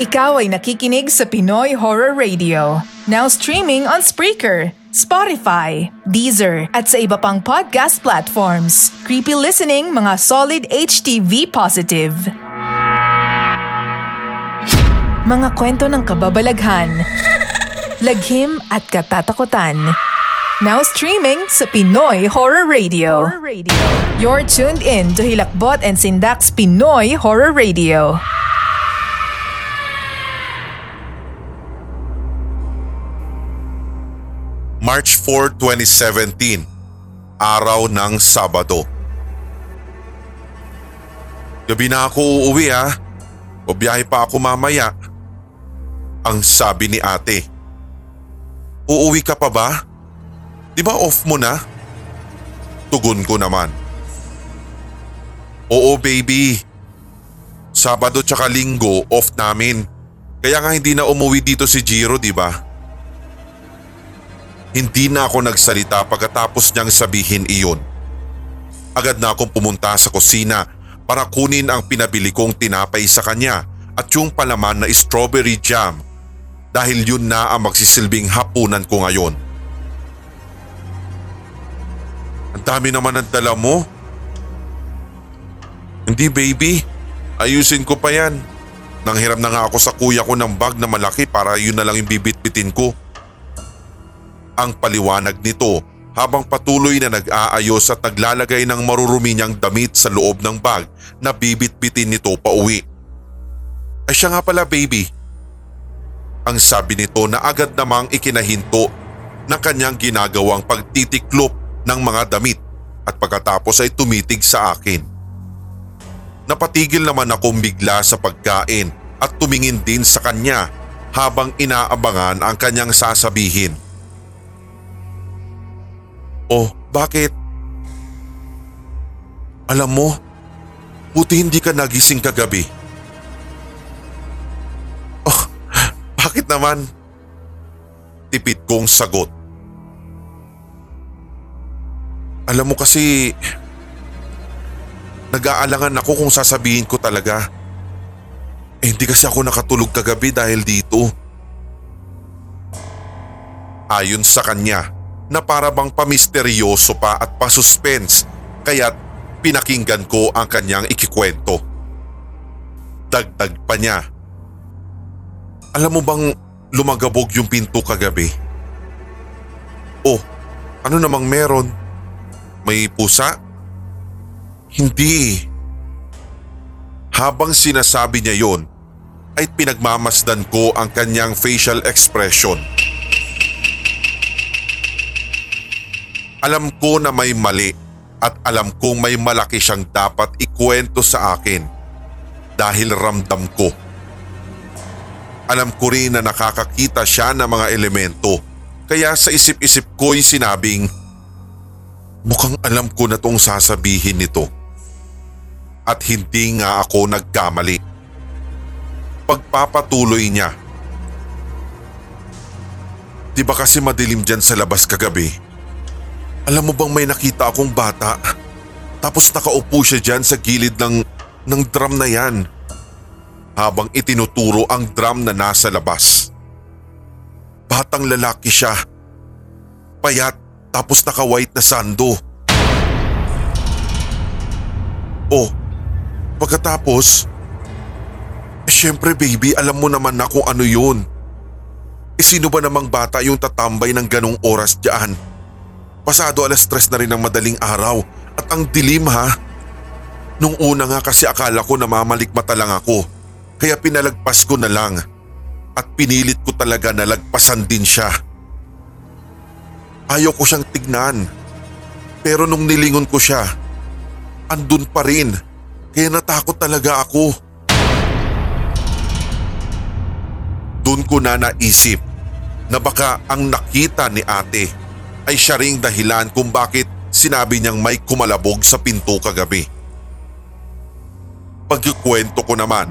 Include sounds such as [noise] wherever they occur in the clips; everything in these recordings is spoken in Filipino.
Ikaw ay nakikinig sa Pinoy Horror Radio. Now streaming on Spreaker, Spotify, Deezer, at sa iba pang podcast platforms. Creepy listening mga solid HTV positive. Mga kwento ng kababalaghan, laghim at katatakutan. Now streaming sa Pinoy Horror Radio. You're tuned in to Hilakbot and Sindak's Pinoy Horror Radio. March 4, 2017, araw ng Sabado. Gabi na ako uuwi ha. O biyahe pa ako mamaya. Ang sabi ni ate. Uuwi ka pa ba? Di ba off mo na? Tugon ko naman. Oo baby. Sabado tsaka linggo off namin. Kaya nga hindi na umuwi dito si Jiro di ba? Hindi na ako nagsalita pagkatapos niyang sabihin iyon. Agad na akong pumunta sa kusina para kunin ang pinabili kong tinapay sa kanya at yung palaman na strawberry jam dahil yun na ang magsisilbing hapunan ko ngayon. Ang dami naman ang dala mo. Hindi baby, ayusin ko pa yan. Nanghiram na nga ako sa kuya ko ng bag na malaki para yun na lang yung bibit-bitin ko ang paliwanag nito habang patuloy na nag-aayos at naglalagay ng marurumi niyang damit sa loob ng bag na bibit-bitin nito pa uwi. Ay siya nga pala baby. Ang sabi nito na agad namang ikinahinto ng kanyang ginagawang pagtitiklop ng mga damit at pagkatapos ay tumitig sa akin. Napatigil naman akong bigla sa pagkain at tumingin din sa kanya habang inaabangan ang kanyang sasabihin. Oh, bakit? Alam mo, buti hindi ka nagising kagabi. Oh, [laughs] bakit naman? Tipid kong sagot. Alam mo kasi, nag-aalangan ako kung sasabihin ko talaga. Eh hindi kasi ako nakatulog kagabi dahil dito. Ayon sa kanya, na para bang pamisteryoso pa at pasuspense kaya't pinakinggan ko ang kanyang ikikwento. Dagdag pa niya. Alam mo bang lumagabog yung pinto kagabi? Oh, ano namang meron? May pusa? Hindi. Habang sinasabi niya yon, ay pinagmamasdan ko ang kanyang facial expression. Alam ko na may mali at alam kong may malaki siyang dapat ikwento sa akin dahil ramdam ko. Alam ko rin na nakakakita siya ng mga elemento kaya sa isip-isip ko'y sinabing mukhang alam ko na tong sasabihin nito. At hindi nga ako nagkamali. Pagpapatuloy niya. Di ba kasi madilim dyan sa labas kagabi? Alam mo bang may nakita akong bata? Tapos nakaupo siya dyan sa gilid ng, ng drum na yan. Habang itinuturo ang drum na nasa labas. Batang lalaki siya. Payat tapos naka-white na sando. Oh, pagkatapos, eh, syempre baby alam mo naman na kung ano yun. Eh sino ba namang bata yung tatambay ng ganong oras dyan? Pasado alas tres na rin ng madaling araw at ang dilim ha. Nung una nga kasi akala ko namamalikmata lang ako kaya pinalagpas ko na lang at pinilit ko talaga na lagpasan din siya. Ayaw ko siyang tignan pero nung nilingon ko siya, andun pa rin kaya natakot talaga ako. Doon ko na naisip na baka ang nakita ni ate ay siya ring dahilan kung bakit sinabi niyang may kumalabog sa pinto kagabi. Pagkikwento ko naman.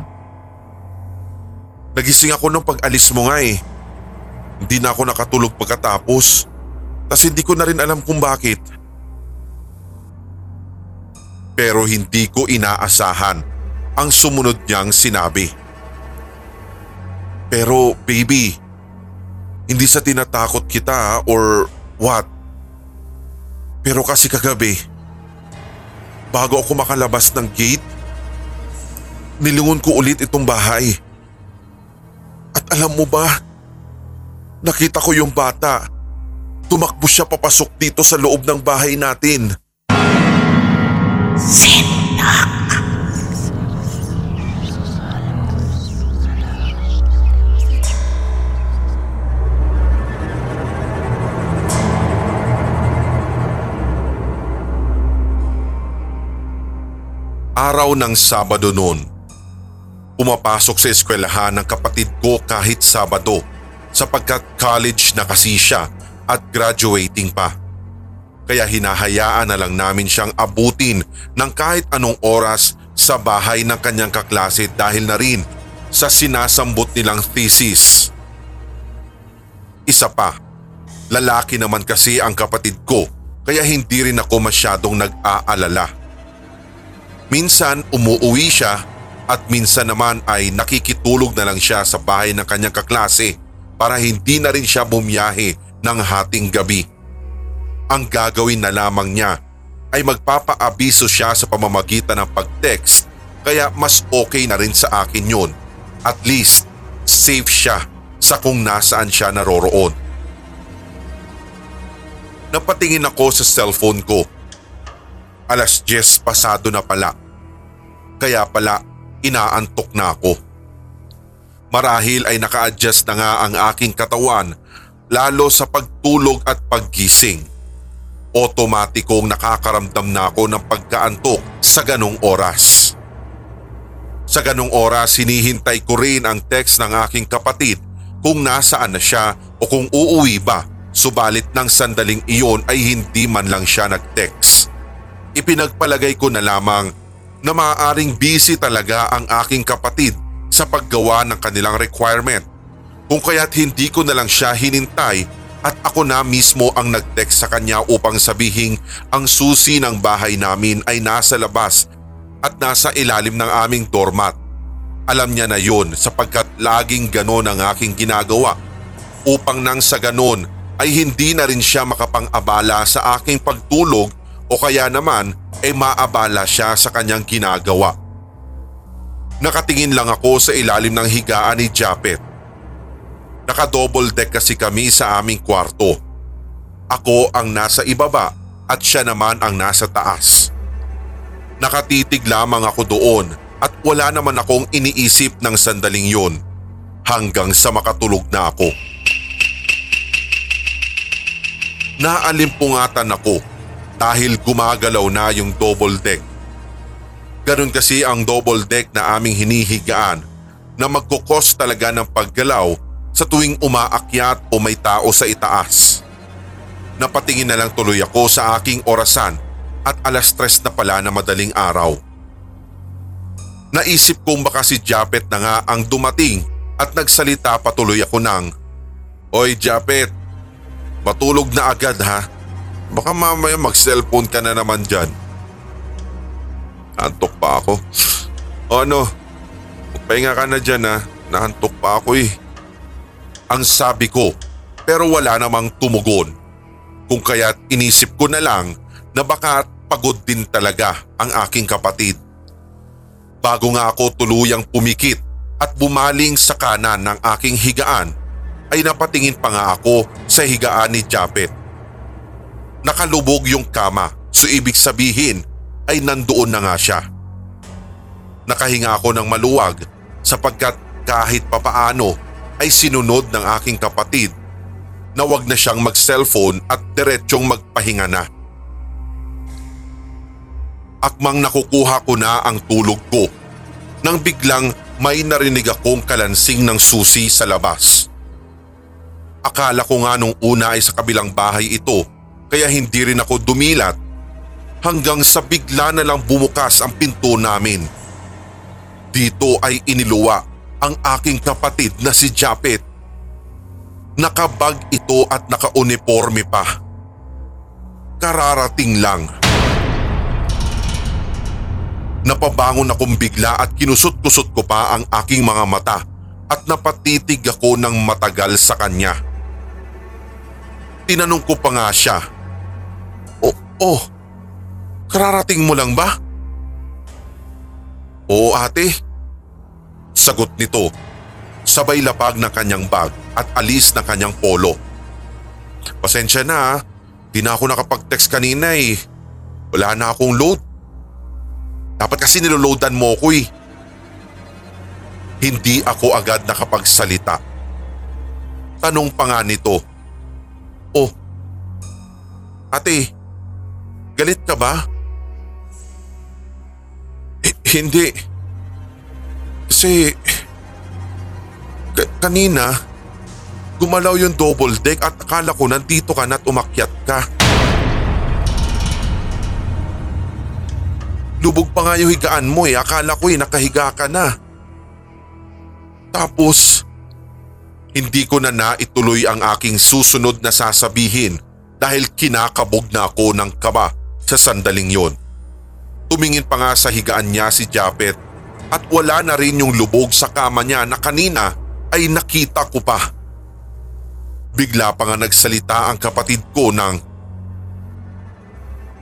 Nagising ako nung pag-alis mo nga eh. Hindi na ako nakatulog pagkatapos. Tapos hindi ko na rin alam kung bakit. Pero hindi ko inaasahan ang sumunod niyang sinabi. Pero baby, hindi sa tinatakot kita or what. Pero kasi kagabi, bago ako makalabas ng gate, nilingon ko ulit itong bahay. At alam mo ba, nakita ko yung bata. Tumakbo siya papasok dito sa loob ng bahay natin. Araw ng Sabado noon. Pumapasok sa eskwelahan ng kapatid ko kahit Sabado sapagkat college na kasi siya at graduating pa. Kaya hinahayaan na lang namin siyang abutin ng kahit anong oras sa bahay ng kanyang kaklase dahil na rin sa sinasambot nilang thesis. Isa pa, lalaki naman kasi ang kapatid ko kaya hindi rin ako masyadong nag-aalala. Minsan umuuwi siya at minsan naman ay nakikitulog na lang siya sa bahay ng kanyang kaklase para hindi na rin siya bumiyahe ng hating gabi. Ang gagawin na lamang niya ay magpapaabiso siya sa pamamagitan ng pag-text kaya mas okay na rin sa akin yun. At least safe siya sa kung nasaan siya naroroon. Napatingin ako sa cellphone ko. Alas 10 pasado na pala. Kaya pala inaantok na ako. Marahil ay naka-adjust na nga ang aking katawan lalo sa pagtulog at paggising. Otomatikong nakakaramdam na ako ng pagkaantok sa ganong oras. Sa ganong oras hinihintay ko rin ang text ng aking kapatid kung nasaan na siya o kung uuwi ba subalit ng sandaling iyon ay hindi man lang siya nag-text. Ipinagpalagay ko na lamang na maaaring busy talaga ang aking kapatid sa paggawa ng kanilang requirement. Kung kaya't hindi ko na lang siya hinintay at ako na mismo ang nag-text sa kanya upang sabihing ang susi ng bahay namin ay nasa labas at nasa ilalim ng aming doormat. Alam niya na yon sapagkat laging ganon ang aking ginagawa upang nang sa ganon ay hindi na rin siya makapang-abala sa aking pagtulog o kaya naman ay maabala siya sa kanyang ginagawa. Nakatingin lang ako sa ilalim ng higaan ni Japet. Naka-double deck kasi kami sa aming kwarto. Ako ang nasa ibaba at siya naman ang nasa taas. Nakatitig lamang ako doon at wala naman akong iniisip ng sandaling yun hanggang sa makatulog na ako. Naalimpungatan ako dahil gumagalaw na yung double deck. Ganon kasi ang double deck na aming hinihigaan na magkukos talaga ng paggalaw sa tuwing umaakyat o may tao sa itaas. Napatingin na lang tuloy ako sa aking orasan at alas tres na pala na madaling araw. Naisip kong baka si Japet na nga ang dumating at nagsalita patuloy ako ng Oy Japet, matulog na agad ha. Baka mamaya mag-cellphone ka na naman dyan. Naantok pa ako. O ano, magpahinga ka na dyan ha. Naantok pa ako eh. Ang sabi ko pero wala namang tumugon. Kung kaya't inisip ko na lang na baka pagod din talaga ang aking kapatid. Bago nga ako tuluyang pumikit at bumaling sa kanan ng aking higaan ay napatingin pa nga ako sa higaan ni Japet. Nakalubog yung kama so ibig sabihin ay nandoon na nga siya. Nakahinga ako ng maluwag sapagkat kahit papaano ay sinunod ng aking kapatid na wag na siyang mag-cellphone at diretsyong magpahinga na. Akmang nakukuha ko na ang tulog ko nang biglang may narinig akong kalansing ng susi sa labas. Akala ko nga nung una ay sa kabilang bahay ito kaya hindi rin ako dumilat hanggang sa bigla na lang bumukas ang pinto namin. Dito ay iniluwa ang aking kapatid na si Japet. Nakabag ito at nakauniforme pa. Kararating lang. Napabangon akong bigla at kinusot-kusot ko pa ang aking mga mata at napatitig ako ng matagal sa kanya. Tinanong ko pa nga siya. Oh, kararating mo lang ba? Oo ate. Sagot nito, sabay lapag ng kanyang bag at alis ng kanyang polo. Pasensya na, di na ako nakapag-text kanina eh. Wala na akong load. Dapat kasi niloloadan mo ko eh. Hindi ako agad nakapagsalita. Tanong pa nga nito. Oh, ate, galit ka ba? Eh, hindi. Kasi ka- kanina gumalaw yung double deck at akala ko nandito ka na at umakyat ka. Lubog pa nga yung higaan mo eh. Akala ko eh nakahiga ka na. Tapos, hindi ko na naituloy ang aking susunod na sasabihin dahil kinakabog na ako ng kaba sa sandaling yon. Tumingin pa nga sa higaan niya si Japet at wala na rin yung lubog sa kama niya na kanina ay nakita ko pa. Bigla pa nga nagsalita ang kapatid ko ng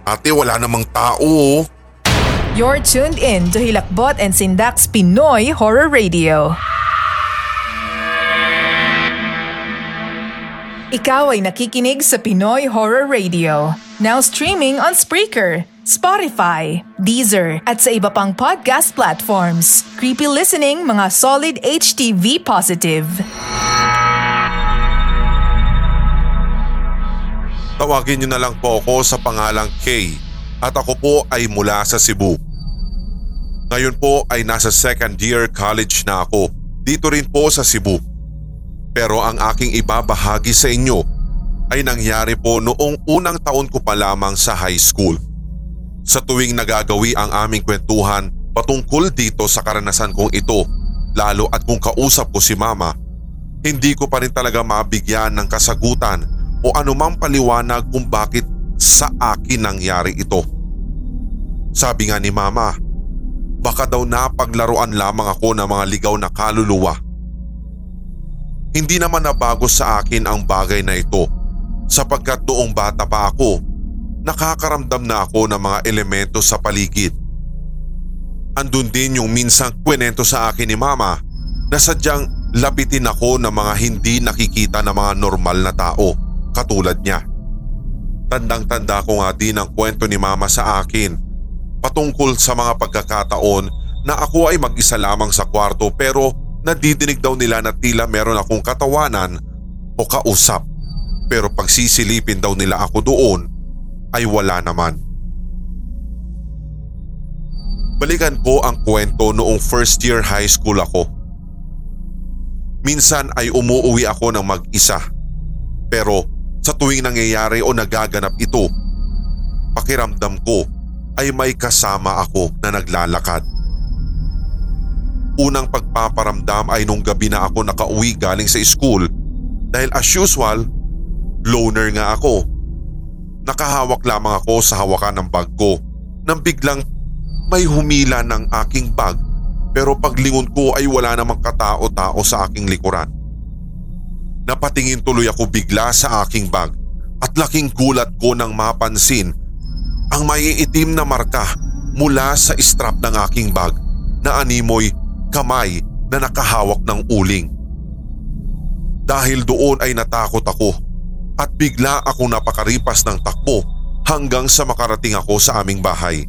Ate wala namang tao. You're tuned in to Hilakbot and Sindak's Pinoy Horror Radio. Ikaw ay nakikinig sa Pinoy Horror Radio. Now streaming on Spreaker, Spotify, Deezer, at sa iba pang podcast platforms. Creepy listening mga solid HTV positive. Tawagin niyo na lang po ako sa pangalang Kay at ako po ay mula sa Cebu. Ngayon po ay nasa second year college na ako dito rin po sa Cebu. Pero ang aking ibabahagi sa inyo ay nangyari po noong unang taon ko pa lamang sa high school. Sa tuwing nagagawi ang aming kwentuhan patungkol dito sa karanasan kong ito, lalo at kung kausap ko si mama, hindi ko pa rin talaga mabigyan ng kasagutan o anumang paliwanag kung bakit sa akin nangyari ito. Sabi nga ni mama, baka daw napaglaruan lamang ako ng mga ligaw na kaluluwa hindi naman nabago sa akin ang bagay na ito sapagkat noong bata pa ako, nakakaramdam na ako ng mga elemento sa paligid. Andun din yung minsang kwenento sa akin ni mama na sadyang lapitin ako ng mga hindi nakikita ng mga normal na tao katulad niya. Tandang-tanda ko nga din ang kwento ni mama sa akin patungkol sa mga pagkakataon na ako ay mag-isa lamang sa kwarto pero nadidinig daw nila na tila meron akong katawanan o kausap pero pag sisilipin daw nila ako doon ay wala naman. Balikan ko ang kwento noong first year high school ako. Minsan ay umuuwi ako ng mag-isa pero sa tuwing nangyayari o nagaganap ito, pakiramdam ko ay may kasama ako na naglalakad. Unang pagpaparamdam ay nung gabi na ako nakauwi galing sa school dahil as usual, loner nga ako. Nakahawak lamang ako sa hawakan ng bag ko nang biglang may humila ng aking bag pero paglingon ko ay wala namang katao-tao sa aking likuran. Napatingin tuloy ako bigla sa aking bag at laking gulat ko nang mapansin ang maiitim na marka mula sa strap ng aking bag na animoy kamay na nakahawak ng uling. Dahil doon ay natakot ako at bigla akong napakaripas ng takbo hanggang sa makarating ako sa aming bahay.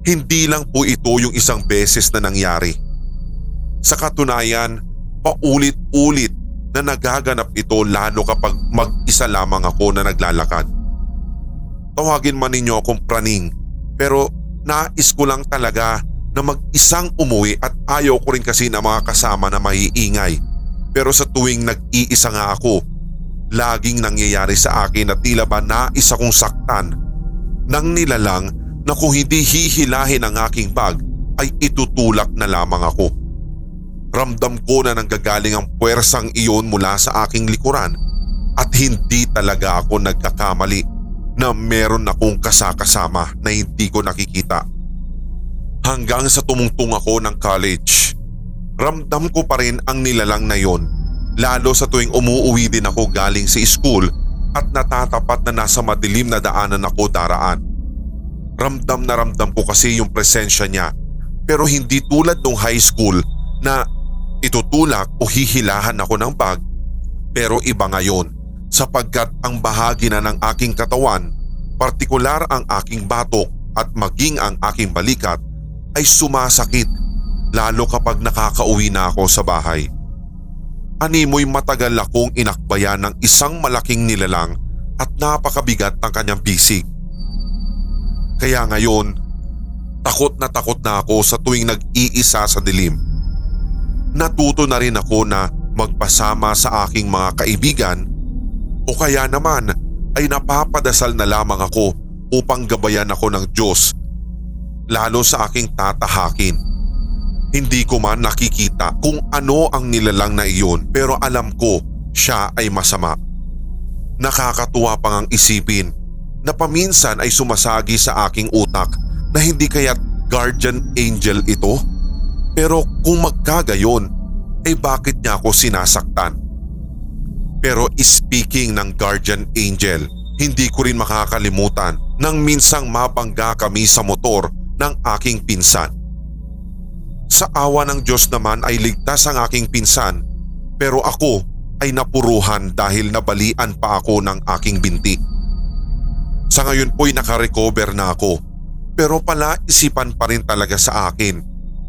Hindi lang po ito yung isang beses na nangyari. Sa katunayan, paulit-ulit na nagaganap ito lalo kapag mag-isa lamang ako na naglalakad. Tawagin man ninyo akong praning pero nais ko lang talaga na mag-isang umuwi at ayaw ko rin kasi na mga kasama na maiingay. Pero sa tuwing nag-iisa nga ako, laging nangyayari sa akin na tila ba nais akong saktan nang nilalang na kung hindi hihilahin ang aking bag ay itutulak na lamang ako. Ramdam ko na nanggagaling ang puwersang iyon mula sa aking likuran at hindi talaga ako nagkakamali na meron akong kasakasama na hindi ko nakikita hanggang sa tumungtong ako ng college. Ramdam ko pa rin ang nilalang na yon. Lalo sa tuwing umuuwi din ako galing sa school at natatapat na nasa madilim na daanan ako daraan. Ramdam na ramdam ko kasi yung presensya niya pero hindi tulad nung high school na itutulak o hihilahan ako ng bag pero iba ngayon sapagkat ang bahagi na ng aking katawan, partikular ang aking batok at maging ang aking balikat ay sumasakit lalo kapag nakakauwi na ako sa bahay. Animoy matagal akong inakbayan ng isang malaking nilalang at napakabigat ng kanyang bisig. Kaya ngayon, takot na takot na ako sa tuwing nag-iisa sa dilim. Natuto na rin ako na magpasama sa aking mga kaibigan o kaya naman ay napapadasal na lamang ako upang gabayan ako ng Diyos lalo sa aking tatahakin. Hindi ko man nakikita kung ano ang nilalang na iyon pero alam ko siya ay masama. Nakakatuwa pang ang isipin na paminsan ay sumasagi sa aking utak na hindi kaya't guardian angel ito? Pero kung magkagayon, eh bakit niya ako sinasaktan? Pero speaking ng guardian angel, hindi ko rin makakalimutan nang minsang mabangga kami sa motor ng aking pinsan. Sa awa ng Diyos naman ay ligtas ang aking pinsan pero ako ay napuruhan dahil nabalian pa ako ng aking binti. Sa ngayon po'y nakarecover na ako pero pala isipan pa rin talaga sa akin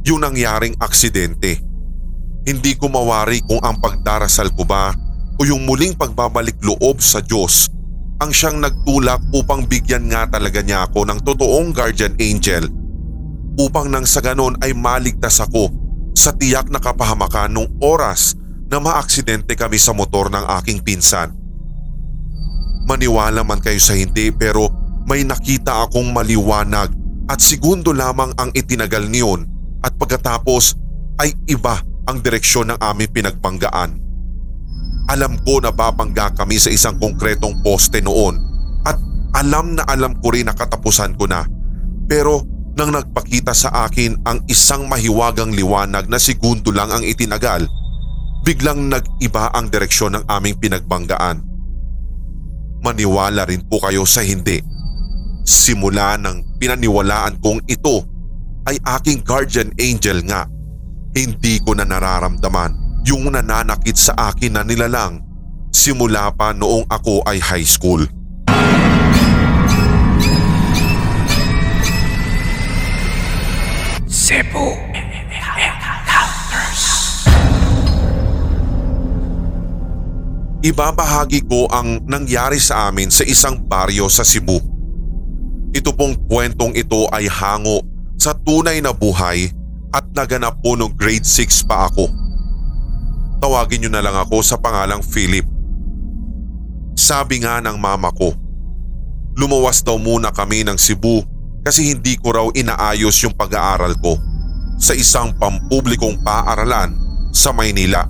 yung nangyaring aksidente. Hindi ko mawari kung ang pagdarasal ko ba o yung muling pagbabalik loob sa Diyos ang siyang nagtulak upang bigyan nga talaga niya ako ng totoong guardian angel upang nang sa ganon ay maligtas ako sa tiyak na kapahamakan nung oras na maaksidente kami sa motor ng aking pinsan. Maniwala man kayo sa hindi pero may nakita akong maliwanag at segundo lamang ang itinagal niyon at pagkatapos ay iba ang direksyon ng aming pinagbanggaan. Alam ko na babangga kami sa isang konkretong poste noon at alam na alam ko rin na katapusan ko na. Pero nang nagpakita sa akin ang isang mahiwagang liwanag na segundo lang ang itinagal, biglang nag-iba ang direksyon ng aming pinagbanggaan. Maniwala rin po kayo sa hindi. Simula ng pinaniwalaan kong ito ay aking guardian angel nga. Hindi ko na nararamdaman yung nananakit sa akin na nilalang simula pa noong ako ay high school. Cebu Encounters. Ibabahagi ko ang nangyari sa amin sa isang baryo sa Cebu. Ito pong kwentong ito ay hango sa tunay na buhay at naganap po noong grade 6 pa ako. Tawagin niyo na lang ako sa pangalang Philip. Sabi nga ng mama ko, lumawas daw muna kami ng Cebu kasi hindi ko raw inaayos yung pag-aaral ko sa isang pampublikong paaralan sa Maynila.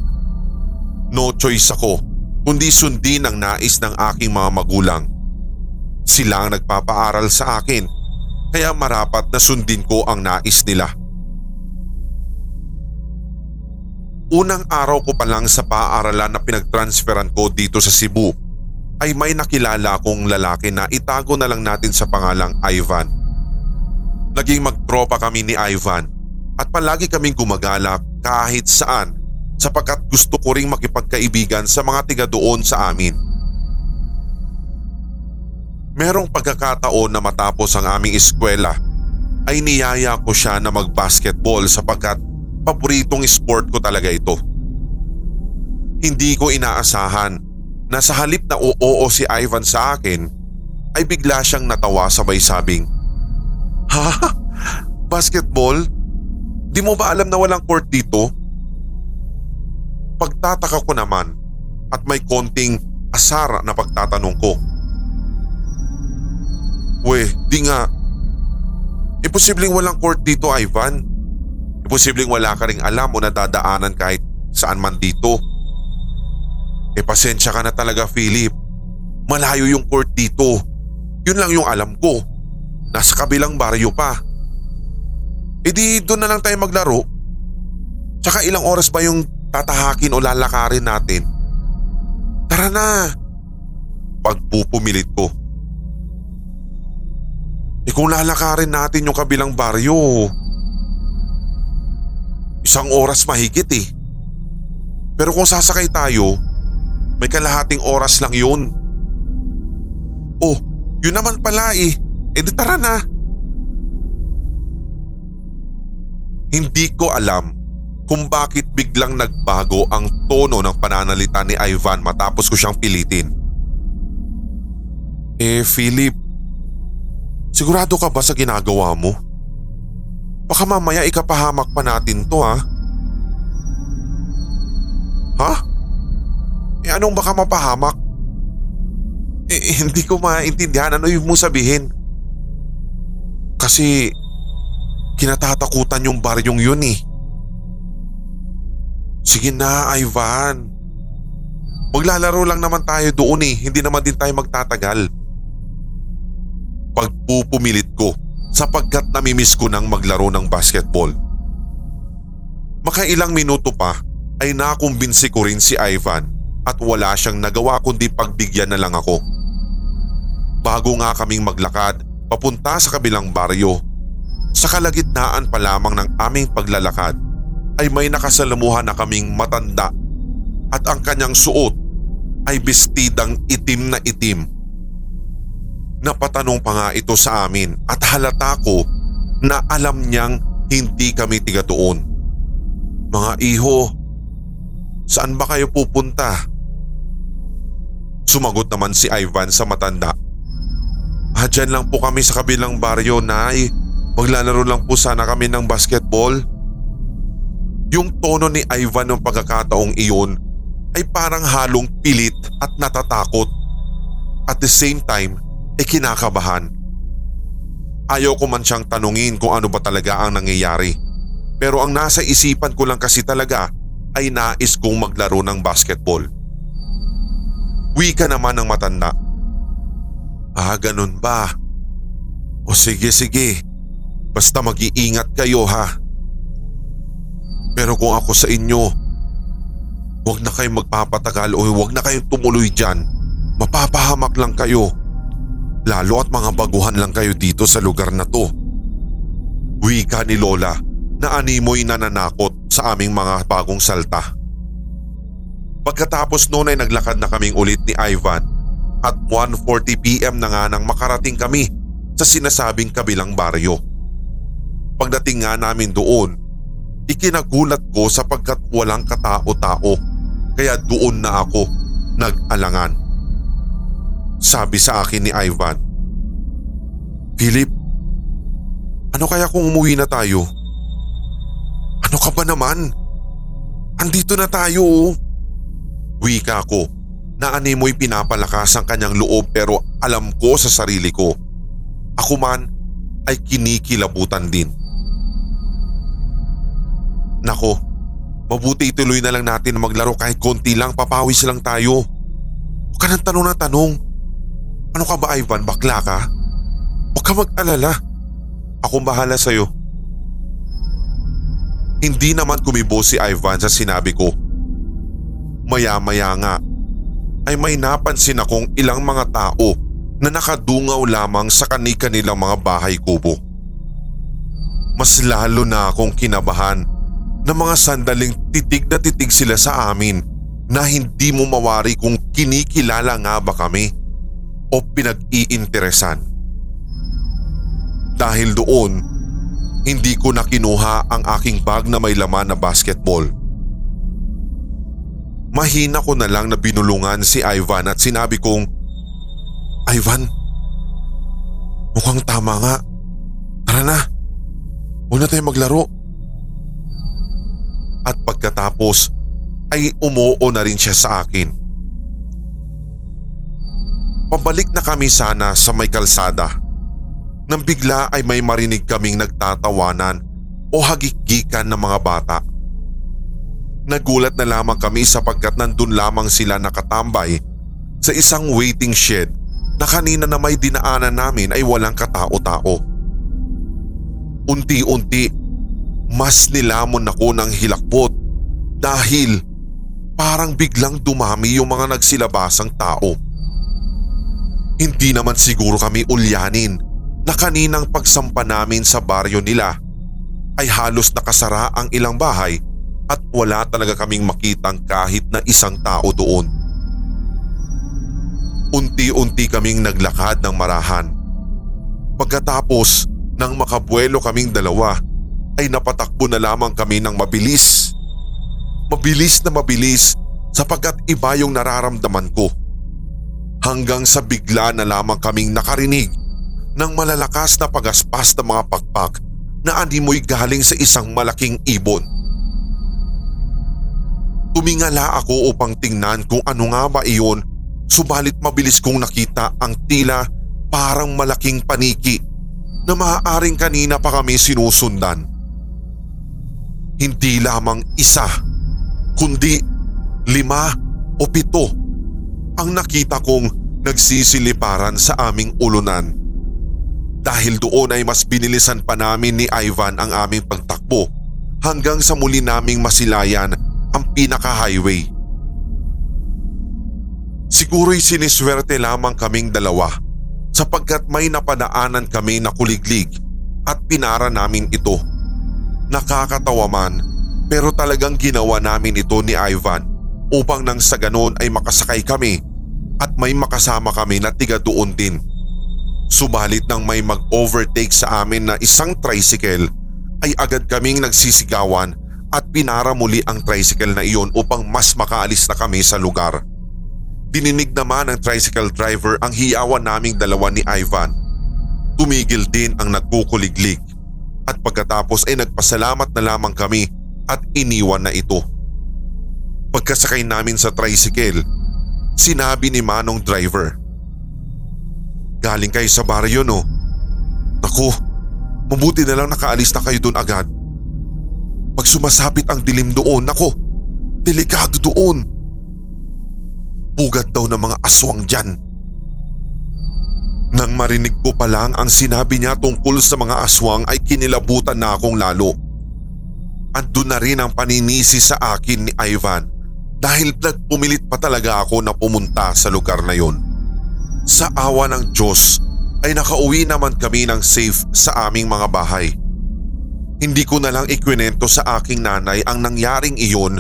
No choice ako kundi sundin ang nais ng aking mga magulang. Sila ang nagpapaaral sa akin kaya marapat na sundin ko ang nais nila. Unang araw ko pa lang sa paaralan na pinagtransferan ko dito sa Cebu ay may nakilala akong lalaki na itago na lang natin sa pangalang Ivan. Naging magtropa kami ni Ivan at palagi kaming gumagala kahit saan sapagkat gusto ko ring makipagkaibigan sa mga tiga doon sa amin. Merong pagkakataon na matapos ang aming eskwela ay niyaya ko siya na mag-basketball sapagkat paboritong sport ko talaga ito. Hindi ko inaasahan na sa halip na oo si Ivan sa akin ay bigla siyang natawa sabay sabing, Ha? Basketball? Di mo ba alam na walang court dito? Pagtataka ko naman at may konting asara na pagtatanong ko. We, di nga. Imposibleng walang court dito, Ivan. Imposibleng wala ka ring alam o nadadaanan kahit saan man dito. E pasensya ka na talaga, Philip. Malayo yung court dito. Yun lang yung alam ko. Nasa kabilang baryo pa. E di doon na lang tayo maglaro. Tsaka ilang oras ba yung tatahakin o lalakarin natin? Tara na! Pagpupumilit ko. Eh kung lalakarin natin yung kabilang baryo, isang oras mahigit eh. Pero kung sasakay tayo, may kalahating oras lang yun. Oh, yun naman pala eh. Eh di tara na. Hindi ko alam kung bakit biglang nagbago ang tono ng pananalita ni Ivan matapos ko siyang pilitin. Eh Philip, sigurado ka ba sa ginagawa mo? Baka mamaya ikapahamak pa natin to ha? Ha? Eh anong baka mapahamak? Eh, hindi ko maintindihan ano yung mo sabihin. Kasi kinatatakutan yung baryong yun eh. Sige na, Ivan. Maglalaro lang naman tayo doon eh, hindi naman din tayo magtatagal. Pagpupumilit ko sapagkat namimiss ko nang maglaro ng basketball. Makailang minuto pa ay nakumbinsi ko rin si Ivan at wala siyang nagawa kundi pagbigyan na lang ako. Bago nga kaming maglakad papunta sa kabilang baryo, sa kalagitnaan pa lamang ng aming paglalakad ay may nakasalamuhan na kaming matanda at ang kanyang suot ay bestidang itim na itim. Napatanong pa nga ito sa amin at halata ko na alam niyang hindi kami tiga doon. Mga iho, saan ba kayo pupunta? Sumagot naman si Ivan sa matanda. Ah, dyan lang po kami sa kabilang baryo, Nay. Maglalaro lang po sana kami ng basketball. Yung tono ni Ivan ng pagkakataong iyon ay parang halong pilit at natatakot. At the same time, ay kinakabahan. Ayaw ko man siyang tanungin kung ano ba talaga ang nangyayari. Pero ang nasa isipan ko lang kasi talaga ay nais kong maglaro ng basketball. Wika naman ng matanda. Ah, ganun ba? O sige sige, basta mag-iingat kayo ha. Pero kung ako sa inyo, huwag na kayong magpapatagal o huwag na kayong tumuloy dyan. Mapapahamak lang kayo. Lalo at mga baguhan lang kayo dito sa lugar na to. Wika ni Lola na animoy nananakot sa aming mga bagong salta. Pagkatapos noon ay naglakad na kaming ulit ni Ivan at 1.40pm na nga nang makarating kami sa sinasabing kabilang baryo. Pagdating nga namin doon, ikinagulat ko sapagkat walang katao-tao kaya doon na ako nag-alangan. Sabi sa akin ni Ivan, Philip, ano kaya kung umuwi na tayo? Ano ka ba naman? Andito na tayo oh. Wika ko na animoy pinapalakas ang kanyang loob pero alam ko sa sarili ko. Ako man ay kinikilabutan din. Nako, mabuti ituloy na lang natin maglaro kahit konti lang papawis lang tayo. Huwag ka ng tanong na tanong. Ano ka ba Ivan, bakla ka? Huwag ka mag-alala. Akong bahala sa'yo. Hindi naman kumibo si Ivan sa sinabi ko. Maya-maya nga ay may napansin akong ilang mga tao na nakadungaw lamang sa kani-kanilang mga bahay kubo. Mas lalo na akong kinabahan na mga sandaling titig na titig sila sa amin na hindi mo mawari kung kinikilala nga ba kami o pinag-iinteresan. Dahil doon, hindi ko na kinuha ang aking bag na may laman na basketball. Mahina ko na lang na binulungan si Ivan at sinabi kong, Ivan, mukhang tama nga. Tara na, huwag na tayo maglaro. At pagkatapos ay umuo na rin siya sa akin. Pabalik na kami sana sa may kalsada. Nang bigla ay may marinig kaming nagtatawanan o hagikgikan ng mga bata. Nagulat na lamang kami sapagkat nandun lamang sila nakatambay sa isang waiting shed na kanina na may dinaanan namin ay walang katao-tao. Unti-unti, mas nilamon ako ng hilakbot dahil parang biglang dumami yung mga nagsilabasang tao. Hindi naman siguro kami ulyanin na kaninang pagsampa namin sa baryo nila ay halos nakasara ang ilang bahay at wala talaga kaming makitang kahit na isang tao doon. Unti-unti kaming naglakad ng marahan. Pagkatapos nang makabuelo kaming dalawa ay napatakbo na lamang kami ng mabilis. Mabilis na mabilis sapagkat iba yung nararamdaman ko hanggang sa bigla na lamang kaming nakarinig ng malalakas na pagaspas ng mga pakpak na animoy galing sa isang malaking ibon. Tumingala ako upang tingnan kung ano nga ba iyon subalit mabilis kong nakita ang tila parang malaking paniki na maaaring kanina pa kami sinusundan. Hindi lamang isa kundi lima o pito ang nakita kong nagsisiliparan sa aming ulunan. Dahil doon ay mas binilisan pa namin ni Ivan ang aming pagtakbo hanggang sa muli naming masilayan ang pinaka-highway. Siguro'y siniswerte lamang kaming dalawa sapagkat may napadaanan kami na kuliglig at pinara namin ito. Nakakatawa man pero talagang ginawa namin ito ni Ivan upang nang sa ganon ay makasakay kami at may makasama kami na tiga doon din. Subalit nang may mag-overtake sa amin na isang tricycle ay agad kaming nagsisigawan at pinara muli ang tricycle na iyon upang mas makaalis na kami sa lugar. Dininig naman ng tricycle driver ang hiyawan naming dalawa ni Ivan. Tumigil din ang nagkukuliglig at pagkatapos ay nagpasalamat na lamang kami at iniwan na ito. Pagkasakay namin sa tricycle Sinabi ni Manong driver. Galing kayo sa baryo no? Naku, mabuti na lang nakaalis na kayo doon agad. Pag sumasapit ang dilim doon, naku, delikado doon. Pugat daw ng mga aswang dyan. Nang marinig ko pa lang ang sinabi niya tungkol sa mga aswang ay kinilabutan na akong lalo. Andun na rin ang paninisi sa akin ni Ivan dahil nagpumilit pa talaga ako na pumunta sa lugar na yon. Sa awa ng Diyos ay nakauwi naman kami ng safe sa aming mga bahay. Hindi ko na lang ikwinento sa aking nanay ang nangyaring iyon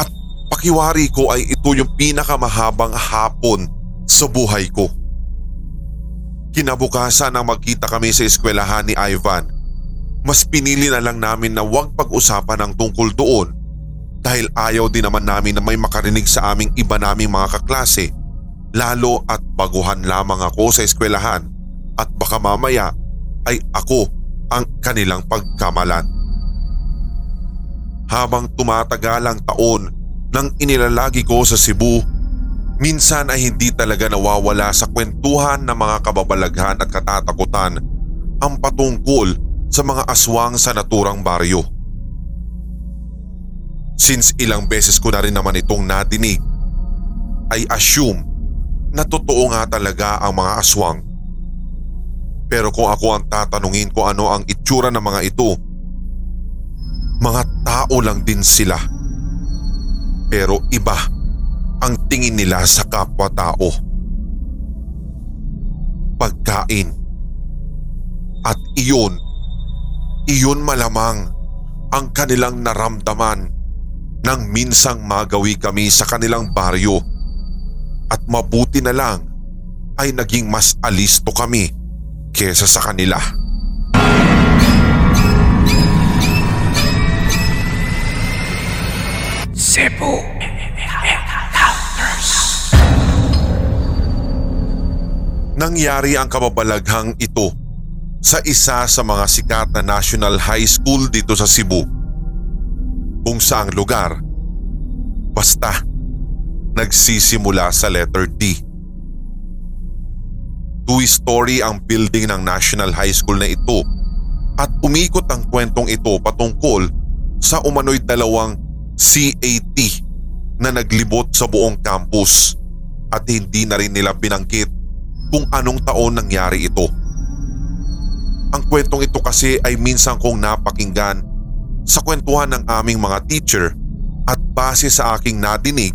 at pakiwari ko ay ito yung pinakamahabang hapon sa buhay ko. Kinabukasan nang magkita kami sa eskwelahan ni Ivan, mas pinili na lang namin na huwag pag-usapan ang tungkol doon dahil ayaw din naman namin na may makarinig sa aming iba naming mga kaklase lalo at baguhan lamang ako sa eskwelahan at baka mamaya ay ako ang kanilang pagkamalan. Habang tumatagal ang taon nang inilalagi ko sa Cebu, minsan ay hindi talaga nawawala sa kwentuhan ng mga kababalaghan at katatakutan ang patungkol sa mga aswang sa naturang baryo. Since ilang beses ko na rin naman itong nadinig, I assume na totoo nga talaga ang mga aswang. Pero kung ako ang tatanungin ko ano ang itsura ng mga ito, mga tao lang din sila. Pero iba ang tingin nila sa kapwa-tao. Pagkain. At iyon, iyon malamang ang kanilang naramdaman nang minsang magawi kami sa kanilang baryo at mabuti na lang ay naging mas alisto kami kesa sa kanila. Cebu Encounters Nangyari ang kababalaghang ito sa isa sa mga sikat na national high school dito sa Cebu kung saang lugar. Basta, nagsisimula sa letter D. Two-story ang building ng National High School na ito. At umikot ang kwentong ito patungkol sa umano'y dalawang CAT na naglibot sa buong campus. At hindi na rin nila binanggit kung anong taon nangyari ito. Ang kwentong ito kasi ay minsan kong napakinggan sa kwentuhan ng aming mga teacher at base sa aking nadinig,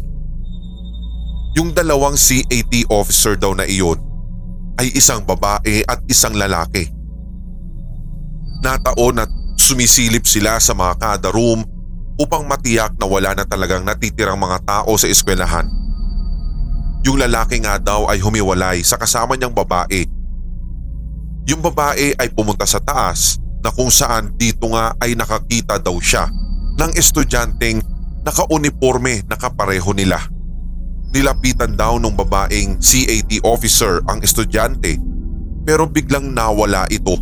yung dalawang CAT officer daw na iyon ay isang babae at isang lalaki. Nataon at sumisilip sila sa mga kada room upang matiyak na wala na talagang natitirang mga tao sa eskwelahan. Yung lalaki nga daw ay humiwalay sa kasama niyang babae. Yung babae ay pumunta sa taas na kung saan dito nga ay nakakita daw siya ng estudyanteng nakauniforme na kapareho nila. Nilapitan daw ng babaeng CAT officer ang estudyante pero biglang nawala ito.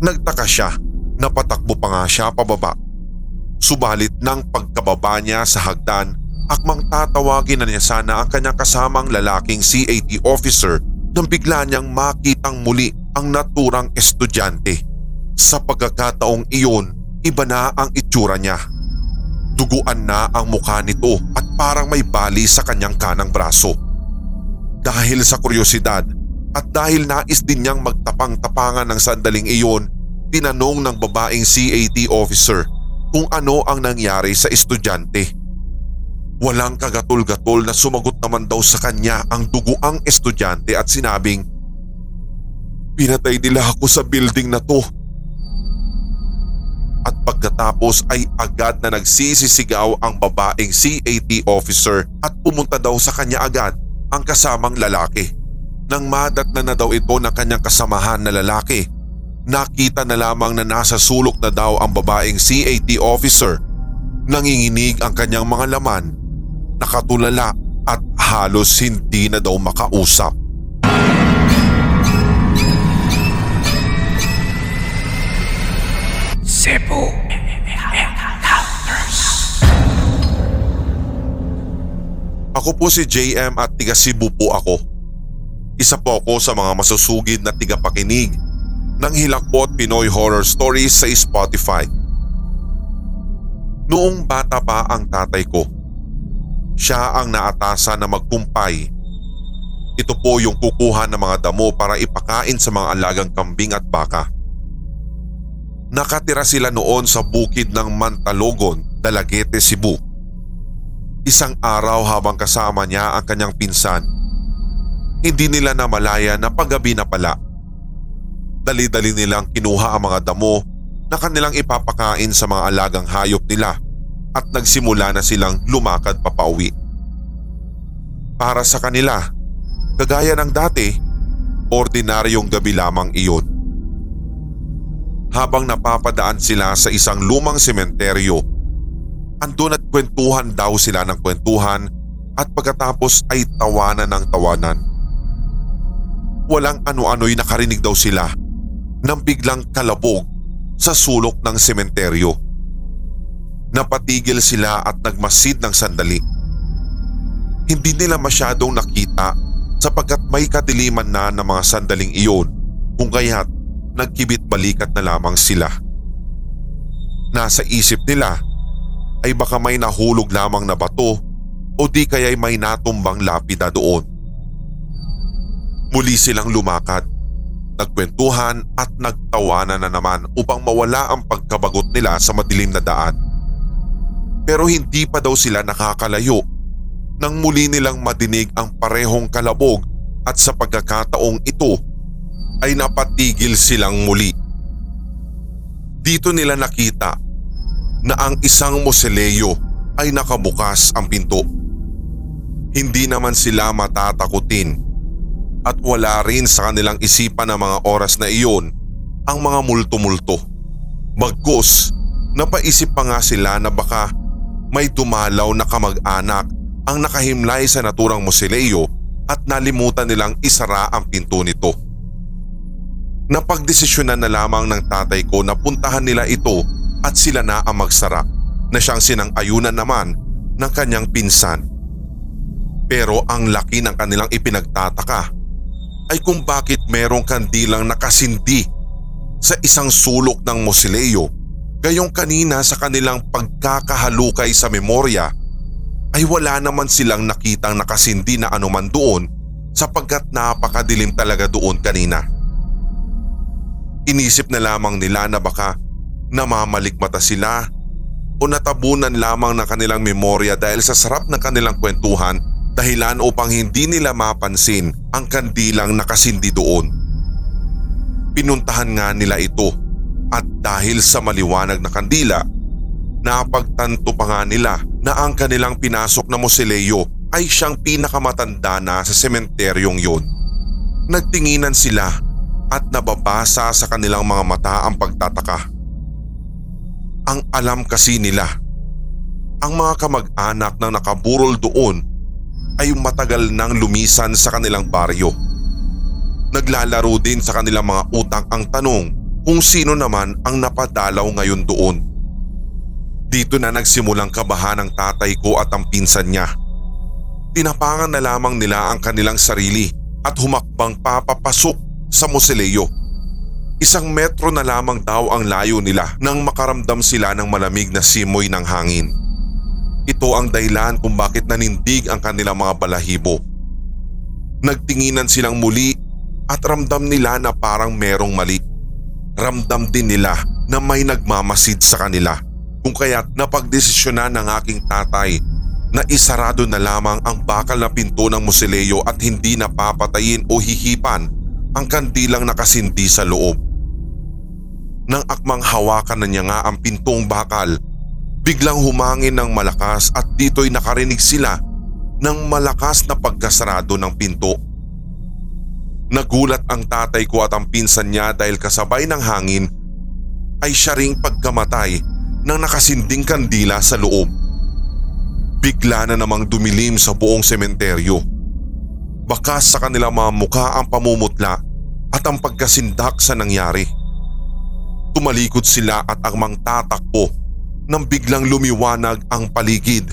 Nagtaka siya, napatakbo pa nga siya pababa. Subalit ng pagkababa niya sa hagdan, akmang tatawagin na niya sana ang kanyang kasamang lalaking CAT officer nang bigla niyang makitang muli ang naturang estudyante. Sa pagkakataong iyon, iba na ang itsura niya. Duguan na ang mukha nito at parang may bali sa kanyang kanang braso. Dahil sa kuryosidad at dahil nais din niyang magtapang-tapangan ng sandaling iyon, tinanong ng babaeng CAT officer kung ano ang nangyari sa estudyante. Walang kagatol-gatol na sumagot naman daw sa kanya ang duguang estudyante at sinabing, Pinatay nila ako sa building na to. At pagkatapos ay agad na nagsisisigaw ang babaeng CAT officer at pumunta daw sa kanya agad ang kasamang lalaki. Nang madatna na daw ito ng kanyang kasamahan na lalaki Nakita na lamang na nasa sulok na daw ang babaeng CAT officer. Nanginginig ang kanyang mga laman, nakatulala at halos hindi na daw makausap. Ako po si JM at tiga Cebu po ako. Isa po ako sa mga masusugid na tigapakinig ng Hilakbot Pinoy Horror Stories sa Spotify. Noong bata pa ang tatay ko, siya ang naatasan na magkumpay. Ito po yung kukuha ng mga damo para ipakain sa mga alagang kambing at baka. Nakatira sila noon sa bukid ng Mantalogon, Dalagete, Cebu. Isang araw habang kasama niya ang kanyang pinsan, hindi nila namalaya na paggabi na pala Dali-dali nilang kinuha ang mga damo na kanilang ipapakain sa mga alagang hayop nila at nagsimula na silang lumakad papauwi. Para sa kanila, kagaya ng dati, ordinaryong gabi lamang iyon. Habang napapadaan sila sa isang lumang sementeryo, andun at kwentuhan daw sila ng kwentuhan at pagkatapos ay tawanan ng tawanan. Walang ano-ano'y nakarinig daw sila nang biglang kalabog sa sulok ng sementeryo. Napatigil sila at nagmasid ng sandali. Hindi nila masyadong nakita sapagkat may kadiliman na ng mga sandaling iyon kung kaya't nagkibit balikat na lamang sila. Nasa isip nila ay baka may nahulog lamang na bato o di kaya'y may natumbang lapida doon. Muli silang lumakad nagkwentuhan at nagtawanan na naman upang mawala ang pagkabagot nila sa madilim na daan. Pero hindi pa daw sila nakakalayo nang muli nilang madinig ang parehong kalabog at sa pagkakataong ito ay napatigil silang muli. Dito nila nakita na ang isang moseleo ay nakabukas ang pinto. Hindi naman sila matatakutin at wala rin sa kanilang isipan ng mga oras na iyon ang mga multo-multo. Bagkus, napaisip pa nga sila na baka may dumalaw na kamag-anak ang nakahimlay sa naturang mosileo at nalimutan nilang isara ang pinto nito. Napagdesisyonan na lamang ng tatay ko na puntahan nila ito at sila na ang magsara na siyang sinang-ayunan naman ng kanyang pinsan. Pero ang laki ng kanilang ipinagtataka ay kung bakit merong kandilang nakasindi sa isang sulok ng mosileo gayong kanina sa kanilang pagkakahalukay sa memorya ay wala naman silang nakitang nakasindi na anuman doon sapagkat napakadilim talaga doon kanina. Inisip na lamang nila na baka Namamalikmata sila o natabunan lamang ng kanilang memorya dahil sa sarap ng kanilang kwentuhan dahilan upang hindi nila mapansin ang kandilang nakasindi doon. Pinuntahan nga nila ito at dahil sa maliwanag na kandila, napagtanto pa nga nila na ang kanilang pinasok na mosileo ay siyang pinakamatanda na sa sementeryong yun. Nagtinginan sila at nababasa sa kanilang mga mata ang pagtataka. Ang alam kasi nila, ang mga kamag-anak na nakaburol doon ay matagal nang lumisan sa kanilang baryo. Naglalaro din sa kanilang mga utak ang tanong kung sino naman ang napadalaw ngayon doon. Dito na nagsimulang kabahan ang tatay ko at ang pinsan niya. Tinapangan na lamang nila ang kanilang sarili at humakbang papapasok sa moseleo. Isang metro na lamang daw ang layo nila nang makaramdam sila ng malamig na simoy ng hangin. Ito ang dahilan kung bakit nanindig ang kanilang mga balahibo. Nagtinginan silang muli at ramdam nila na parang merong mali. Ramdam din nila na may nagmamasid sa kanila kung kaya't napagdesisyonan ng aking tatay na isarado na lamang ang bakal na pinto ng musileo at hindi napapatayin o hihipan ang kandilang nakasindi sa loob. Nang akmang hawakan na niya nga ang pintong bakal, biglang humangin ng malakas at dito'y nakarinig sila ng malakas na pagkasarado ng pinto. Nagulat ang tatay ko at ang pinsan niya dahil kasabay ng hangin ay siya ring pagkamatay ng nakasinding kandila sa loob. Bigla na namang dumilim sa buong sementeryo. Bakas sa kanilang mga mukha ang pamumutla at ang pagkasindak sa nangyari. Tumalikod sila at ang tatakbo nang biglang lumiwanag ang paligid.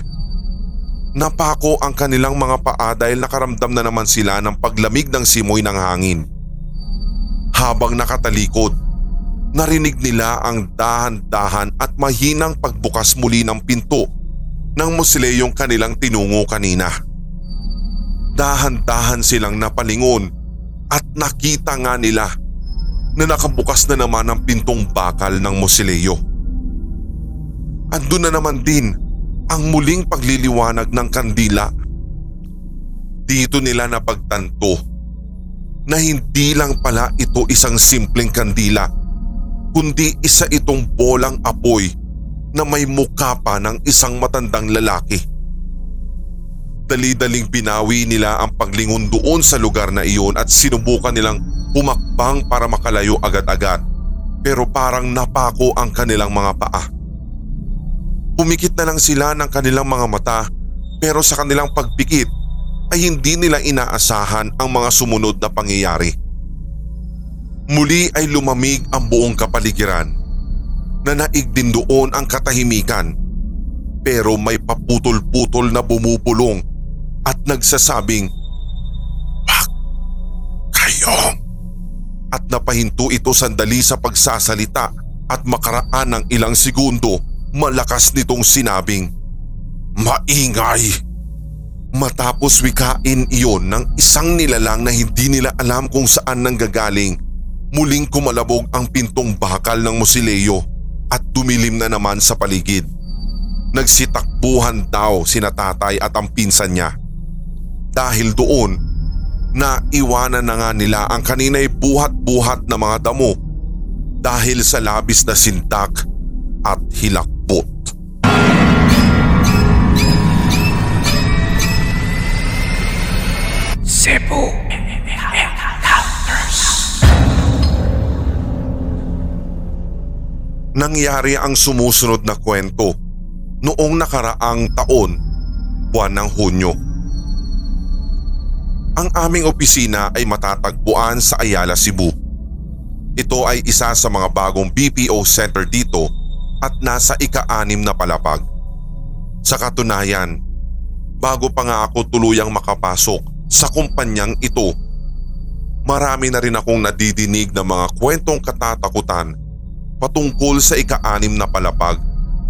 Napako ang kanilang mga paa dahil nakaramdam na naman sila ng paglamig ng simoy ng hangin. Habang nakatalikod, narinig nila ang dahan-dahan at mahinang pagbukas muli ng pinto ng musileyong kanilang tinungo kanina. Dahan-dahan silang napalingon at nakita nga nila na nakabukas na naman ang pintong bakal ng musileo. Andun na naman din ang muling pagliliwanag ng kandila. Dito nila napagtanto na hindi lang pala ito isang simpleng kandila kundi isa itong bolang apoy na may mukha pa ng isang matandang lalaki. Dali-daling binawi nila ang paglingon doon sa lugar na iyon at sinubukan nilang humakbang para makalayo agad-agad pero parang napako ang kanilang mga paa. Pumikit na lang sila ng kanilang mga mata pero sa kanilang pagpikit ay hindi nila inaasahan ang mga sumunod na pangyayari. Muli ay lumamig ang buong kapaligiran na naig din doon ang katahimikan pero may paputol-putol na bumubulong at nagsasabing, Pak! Kayo! At napahinto ito sandali sa pagsasalita at makaraan ng ilang segundo malakas nitong sinabing, Maingay! Matapos wikain iyon ng isang nilalang na hindi nila alam kung saan nanggagaling, muling kumalabog ang pintong bakal ng musileo at dumilim na naman sa paligid. Nagsitakbuhan daw sina tatay at ang pinsan niya. Dahil doon, naiwanan na nga nila ang kanina'y buhat-buhat na mga damo dahil sa labis na sintak at hilakbot. Cebu Nangyari ang sumusunod na kwento noong nakaraang taon, buwan ng Hunyo. Ang aming opisina ay matatagpuan sa Ayala, Cebu. Ito ay isa sa mga bagong BPO center dito at nasa ika-anim na palapag. Sa katunayan, bago pa nga ako tuluyang makapasok sa kumpanyang ito, marami na rin akong nadidinig ng mga kwentong katatakutan patungkol sa ika-anim na palapag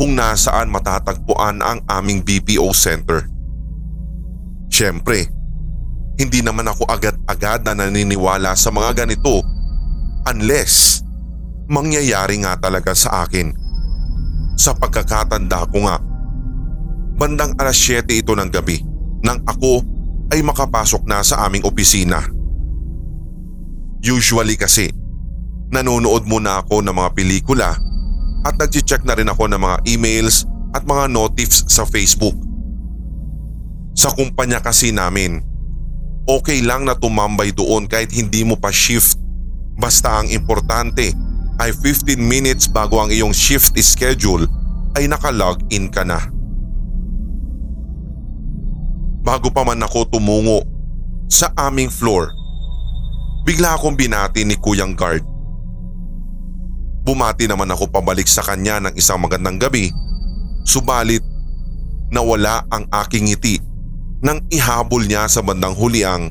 kung nasaan matatagpuan ang aming BPO center. Siyempre, hindi naman ako agad-agad na naniniwala sa mga ganito unless mangyayari nga talaga sa akin. Sa pagkakatanda ko nga, bandang alas 7 ito ng gabi nang ako ay makapasok na sa aming opisina. Usually kasi, nanonood muna ako ng mga pelikula at nag-check na rin ako ng mga emails at mga notifs sa Facebook. Sa kumpanya kasi namin, okay lang na tumambay doon kahit hindi mo pa shift. Basta ang importante ay 15 minutes bago ang iyong shift schedule ay nakalog in ka na. Bago pa man ako tumungo sa aming floor, bigla akong binati ni Kuyang Guard. Bumati naman ako pabalik sa kanya ng isang magandang gabi, subalit nawala ang aking ngiti nang ihabol niya sa bandang huli ang,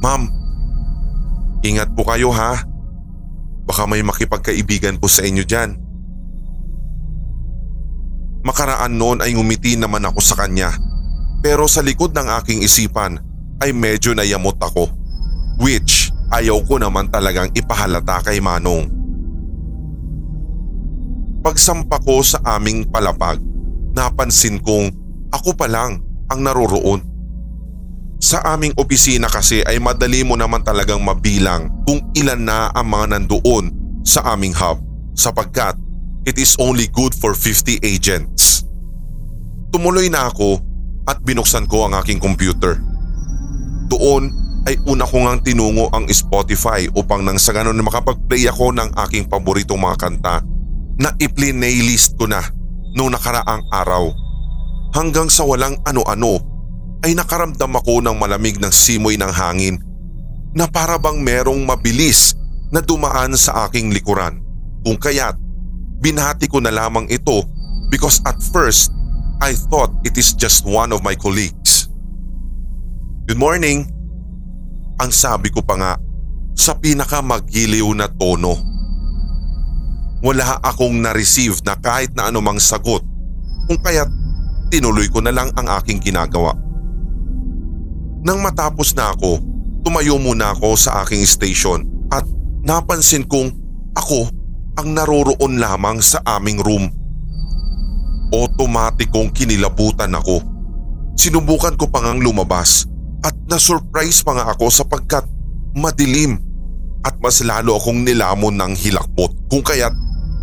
Ma'am, ingat po kayo ha. Baka may makipagkaibigan po sa inyo dyan. Makaraan noon ay ngumiti naman ako sa kanya pero sa likod ng aking isipan ay medyo nayamot ako which ayaw ko naman talagang ipahalata kay Manong. Pagsampa ko sa aming palapag, napansin kong ako pa lang ang naroroon. Sa aming opisina kasi ay madali mo naman talagang mabilang kung ilan na ang mga nandoon sa aming hub sapagkat it is only good for 50 agents. Tumuloy na ako at binuksan ko ang aking computer. Doon ay una ko ngang tinungo ang Spotify upang nang sa ganon makapag-play ako ng aking paboritong mga kanta na i-playlist ko na noong nakaraang araw. Hanggang sa walang ano-ano ay nakaramdam ako ng malamig ng simoy ng hangin na para bang merong mabilis na dumaan sa aking likuran. Kung kaya't binati ko na lamang ito because at first I thought it is just one of my colleagues. Good morning. Ang sabi ko pa nga sa pinaka magiliw na tono. Wala akong na-receive na kahit na anumang sagot kung kaya't tinuloy ko na lang ang aking ginagawa. Nang matapos na ako, tumayo muna ako sa aking station at napansin kong ako ang naroroon lamang sa aming room. Otomatikong kinilabutan ako. Sinubukan ko pa ngang lumabas at na-surprise pa nga ako sapagkat madilim at mas lalo akong nilamon ng hilakbot kung kaya't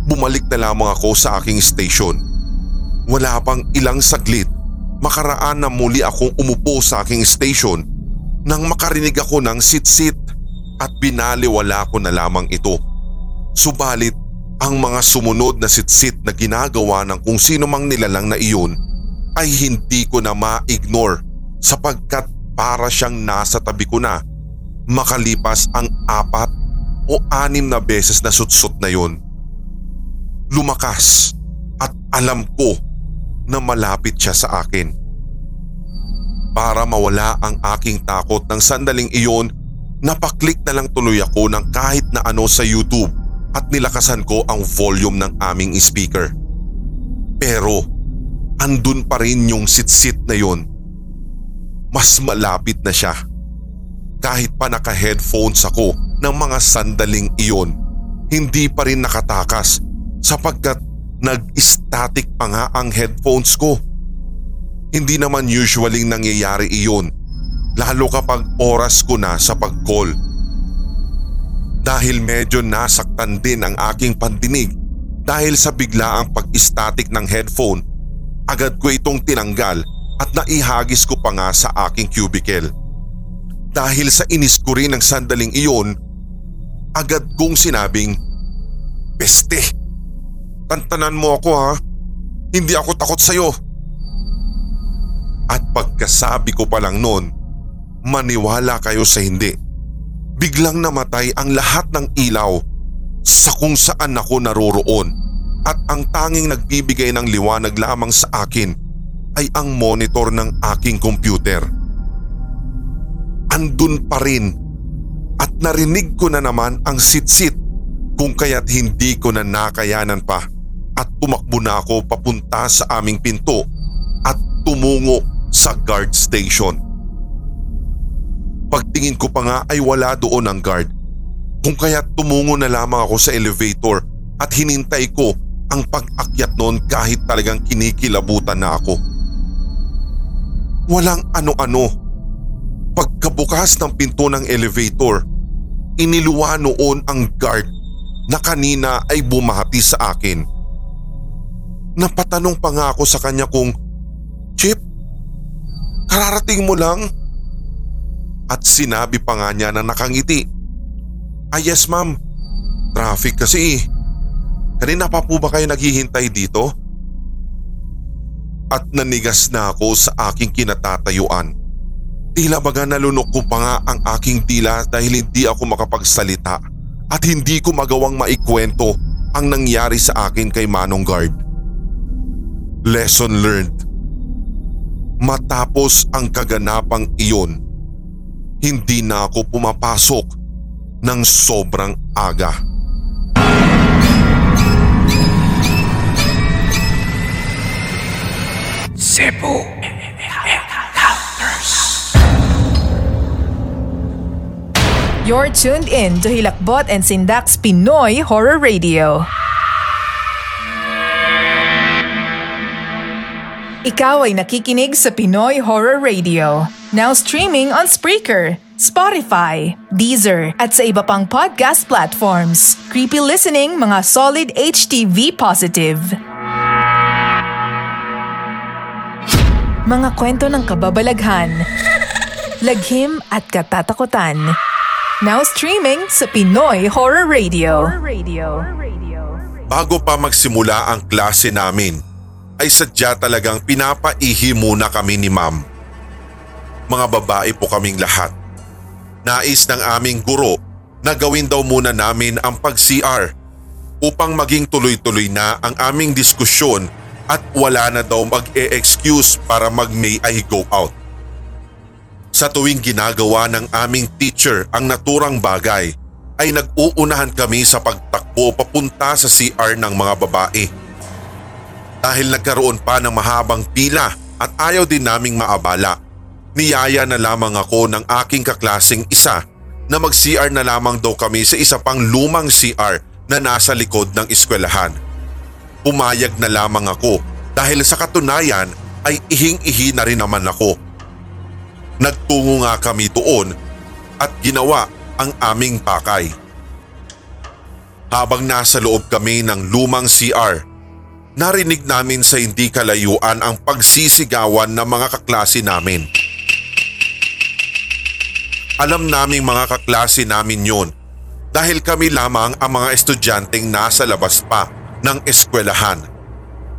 bumalik na lamang ako sa aking station. Wala pang ilang saglit makaraan na muli akong umupo sa aking station nang makarinig ako ng sit-sit at binaliwala ko na lamang ito. Subalit ang mga sumunod na sit-sit na ginagawa ng kung sino mang nilalang na iyon ay hindi ko na ma-ignore sapagkat para siyang nasa tabi ko na makalipas ang apat o anim na beses na sutsot na yon. Lumakas at alam ko na malapit siya sa akin. Para mawala ang aking takot ng sandaling iyon, napaklik na lang tuloy ako ng kahit na ano sa YouTube at nilakasan ko ang volume ng aming speaker. Pero andun pa rin yung sit-sit na yon. Mas malapit na siya. Kahit pa naka-headphones ako ng mga sandaling iyon, hindi pa rin nakatakas sapagkat Nag-static pa nga ang headphones ko. Hindi naman usually nangyayari iyon lalo kapag oras ko na sa pag-call. Dahil medyo nasaktan din ang aking pandinig dahil sa biglaang pag-static ng headphone, agad ko itong tinanggal at naihagis ko pa nga sa aking cubicle. Dahil sa inis ko rin ng sandaling iyon, agad kong sinabing, Peste! Tantanan mo ako ha. Hindi ako takot sa'yo. At pagkasabi ko pa lang noon, maniwala kayo sa hindi. Biglang namatay ang lahat ng ilaw sa kung saan ako naroroon at ang tanging nagbibigay ng liwanag lamang sa akin ay ang monitor ng aking computer. Andun pa rin at narinig ko na naman ang sit-sit kung kaya't hindi ko na nakayanan pa at tumakbo na ako papunta sa aming pinto at tumungo sa guard station. Pagtingin ko pa nga ay wala doon ang guard. Kung kaya tumungo na lamang ako sa elevator at hinintay ko ang pag-akyat noon kahit talagang kinikilabutan na ako. Walang ano-ano. Pagkabukas ng pinto ng elevator, iniluwa noon ang guard na kanina ay bumati sa akin. Napatanong pa nga ako sa kanya kung, Chip, kararating mo lang? At sinabi pa nga niya na nakangiti. Ah yes ma'am, traffic kasi eh. Kanina pa po ba kayo naghihintay dito? At nanigas na ako sa aking kinatatayuan. Tila baga nalunok ko pa nga ang aking dila dahil hindi ako makapagsalita at hindi ko magawang maikwento ang nangyari sa akin kay Manong Guard. Lesson learned. Matapos ang kaganapang iyon, hindi na ako pumapasok ng sobrang aga. Cebu You're tuned in to Hilakbot and Sindak's Pinoy Horror Radio. Ikaw ay nakikinig sa Pinoy Horror Radio. Now streaming on Spreaker, Spotify, Deezer, at sa iba pang podcast platforms. Creepy listening mga solid HTV positive. Mga kwento ng kababalaghan, laghim at katatakutan. Now streaming sa Pinoy Horror Radio. Bago pa magsimula ang klase namin, ay sadya talagang pinapaihi muna kami ni ma'am. Mga babae po kaming lahat. Nais ng aming guro na gawin daw muna namin ang pag-CR upang maging tuloy-tuloy na ang aming diskusyon at wala na daw mag-e-excuse para mag-may I go out. Sa tuwing ginagawa ng aming teacher ang naturang bagay, ay nag-uunahan kami sa pagtakbo papunta sa CR ng mga babae. Dahil nagkaroon pa ng mahabang pila at ayaw din naming maabala, niyaya na lamang ako ng aking kaklasing isa na mag-CR na lamang daw kami sa isa pang lumang CR na nasa likod ng eskwelahan. Pumayag na lamang ako dahil sa katunayan ay ihing-ihi na rin naman ako. Nagtungo nga kami doon at ginawa ang aming pakay. Habang nasa loob kami ng lumang CR, narinig namin sa hindi kalayuan ang pagsisigawan ng mga kaklase namin. Alam naming mga kaklase namin yon dahil kami lamang ang mga estudyanteng nasa labas pa ng eskwelahan.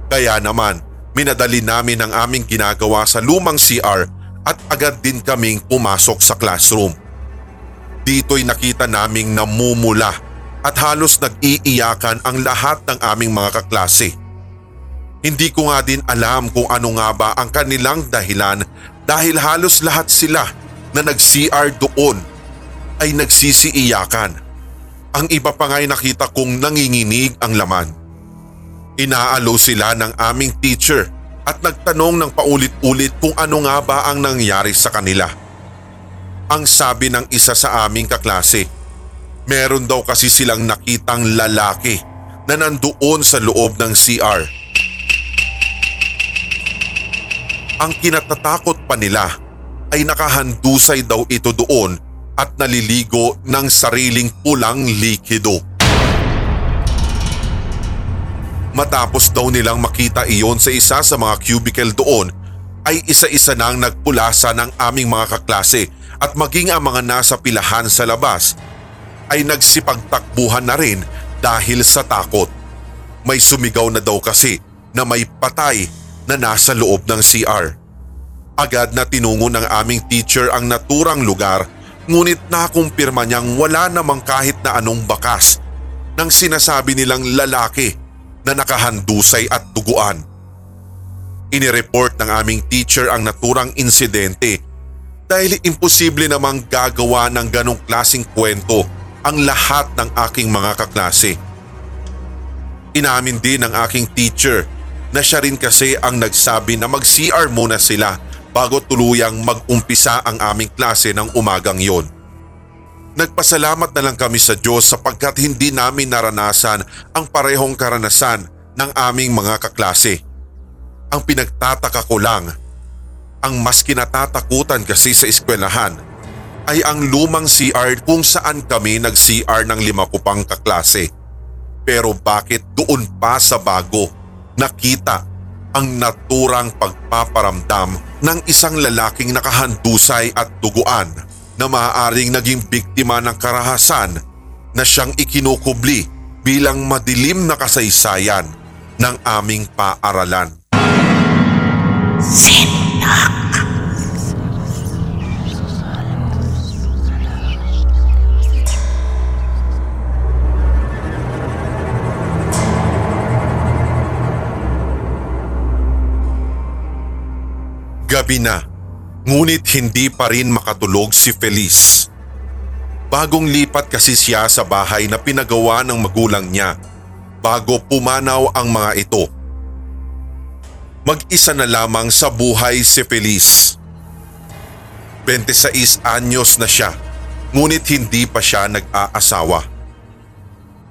Kaya naman, minadali namin ang aming ginagawa sa lumang CR at agad din kaming pumasok sa classroom. Dito'y nakita naming namumula at halos nag-iiyakan ang lahat ng aming mga kaklase. Hindi ko nga din alam kung ano nga ba ang kanilang dahilan dahil halos lahat sila na nag-CR doon ay nagsisiiyakan. Ang iba pa nga'y nakita kong nanginginig ang laman. Inaalo sila ng aming teacher at nagtanong ng paulit-ulit kung ano nga ba ang nangyari sa kanila. Ang sabi ng isa sa aming kaklase, meron daw kasi silang nakitang lalaki na nandoon sa loob ng CR. Ang kinatatakot pa nila ay nakahandusay daw ito doon at naliligo ng sariling pulang likido. Matapos daw nilang makita iyon sa isa sa mga cubicle doon ay isa-isa nang nagpulasa ng aming mga kaklase at maging ang mga nasa pilahan sa labas ay nagsipagtakbuhan na rin dahil sa takot. May sumigaw na daw kasi na may patay na nasa loob ng CR. Agad na tinungo ng aming teacher ang naturang lugar ngunit nakumpirma niyang wala namang kahit na anong bakas ng sinasabi nilang lalaki na nakahandusay at duguan. Inireport ng aming teacher ang naturang insidente dahil imposible namang gagawa ng ganong klasing kwento ang lahat ng aking mga kaklase. Inamin din ng aking teacher na siya rin kasi ang nagsabi na mag-CR muna sila bago tuluyang mag-umpisa ang aming klase ng umagang yon. Nagpasalamat na lang kami sa Diyos sapagkat hindi namin naranasan ang parehong karanasan ng aming mga kaklase. Ang pinagtataka ko lang, ang mas kinatatakutan kasi sa eskwelahan ay ang lumang CR kung saan kami nag-CR ng lima ko pang kaklase. Pero bakit doon pa sa bago nakita ang naturang pagpaparamdam ng isang lalaking nakahandusay at duguan na maaaring naging biktima ng karahasan na siyang ikinukubli bilang madilim na kasaysayan ng aming paaralan. Gabi na, ngunit hindi pa rin makatulog si Feliz. Bagong lipat kasi siya sa bahay na pinagawa ng magulang niya bago pumanaw ang mga ito. Mag-isa na lamang sa buhay si Feliz. 26 anyos na siya ngunit hindi pa siya nag-aasawa.